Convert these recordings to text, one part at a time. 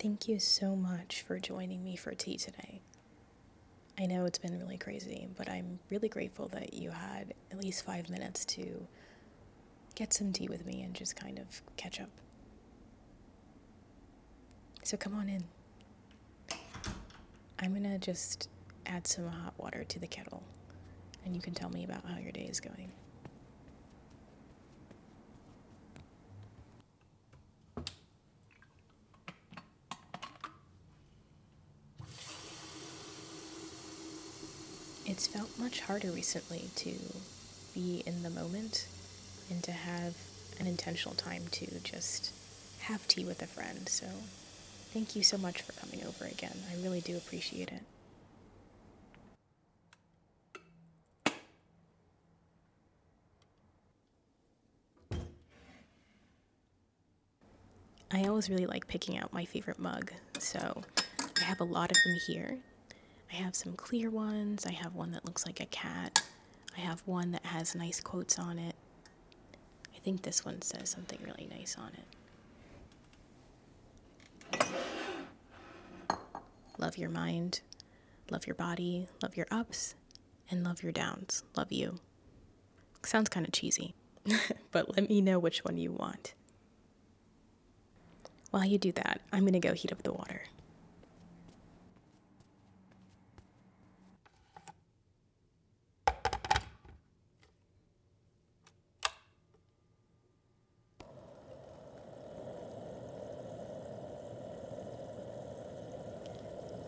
Thank you so much for joining me for tea today. I know it's been really crazy, but I'm really grateful that you had at least five minutes to get some tea with me and just kind of catch up. So come on in. I'm gonna just add some hot water to the kettle, and you can tell me about how your day is going. It's felt much harder recently to be in the moment and to have an intentional time to just have tea with a friend. So, thank you so much for coming over again. I really do appreciate it. I always really like picking out my favorite mug, so I have a lot of them here. I have some clear ones, I have one that looks like a cat, I have one that has nice quotes on it. I think this one says something really nice on it. Love your mind, love your body, love your ups, and love your downs. Love you. Sounds kind of cheesy, but let me know which one you want. While you do that, I'm going to go heat up the water.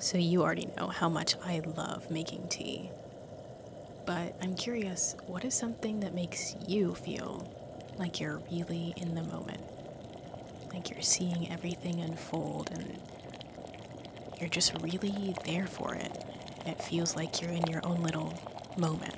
So, you already know how much I love making tea. But I'm curious what is something that makes you feel like you're really in the moment? Like you're seeing everything unfold and you're just really there for it. It feels like you're in your own little moment.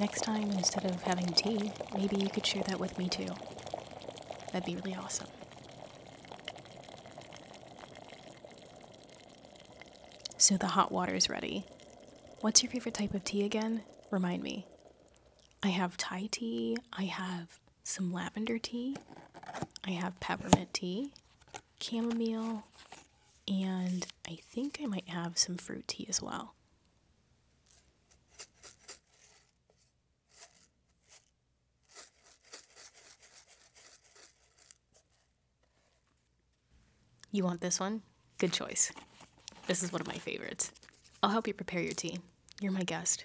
Next time, instead of having tea, maybe you could share that with me too. That'd be really awesome. So the hot water is ready. What's your favorite type of tea again? Remind me. I have Thai tea, I have some lavender tea, I have peppermint tea, chamomile, and I think I might have some fruit tea as well. You want this one? Good choice. This is one of my favorites. I'll help you prepare your tea. You're my guest.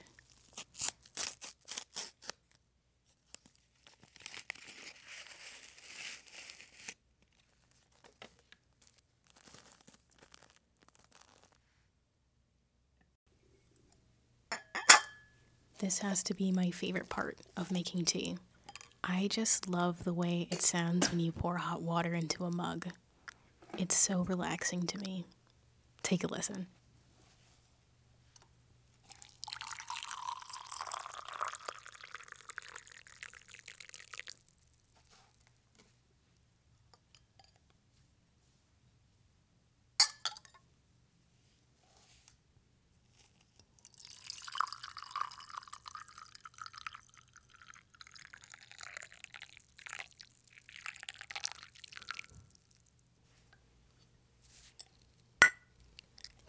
This has to be my favorite part of making tea. I just love the way it sounds when you pour hot water into a mug. It's so relaxing to me. Take a listen.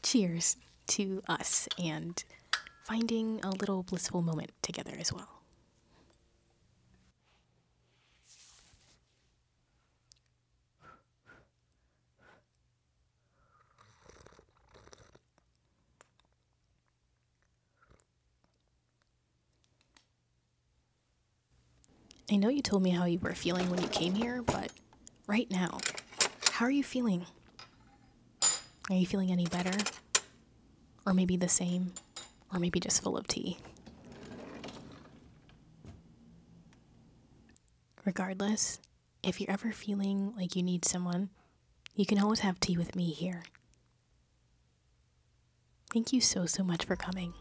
Cheers to us and finding a little blissful moment together as well. I know you told me how you were feeling when you came here, but right now, how are you feeling? Are you feeling any better? Or maybe the same? Or maybe just full of tea? Regardless, if you're ever feeling like you need someone, you can always have tea with me here. Thank you so, so much for coming.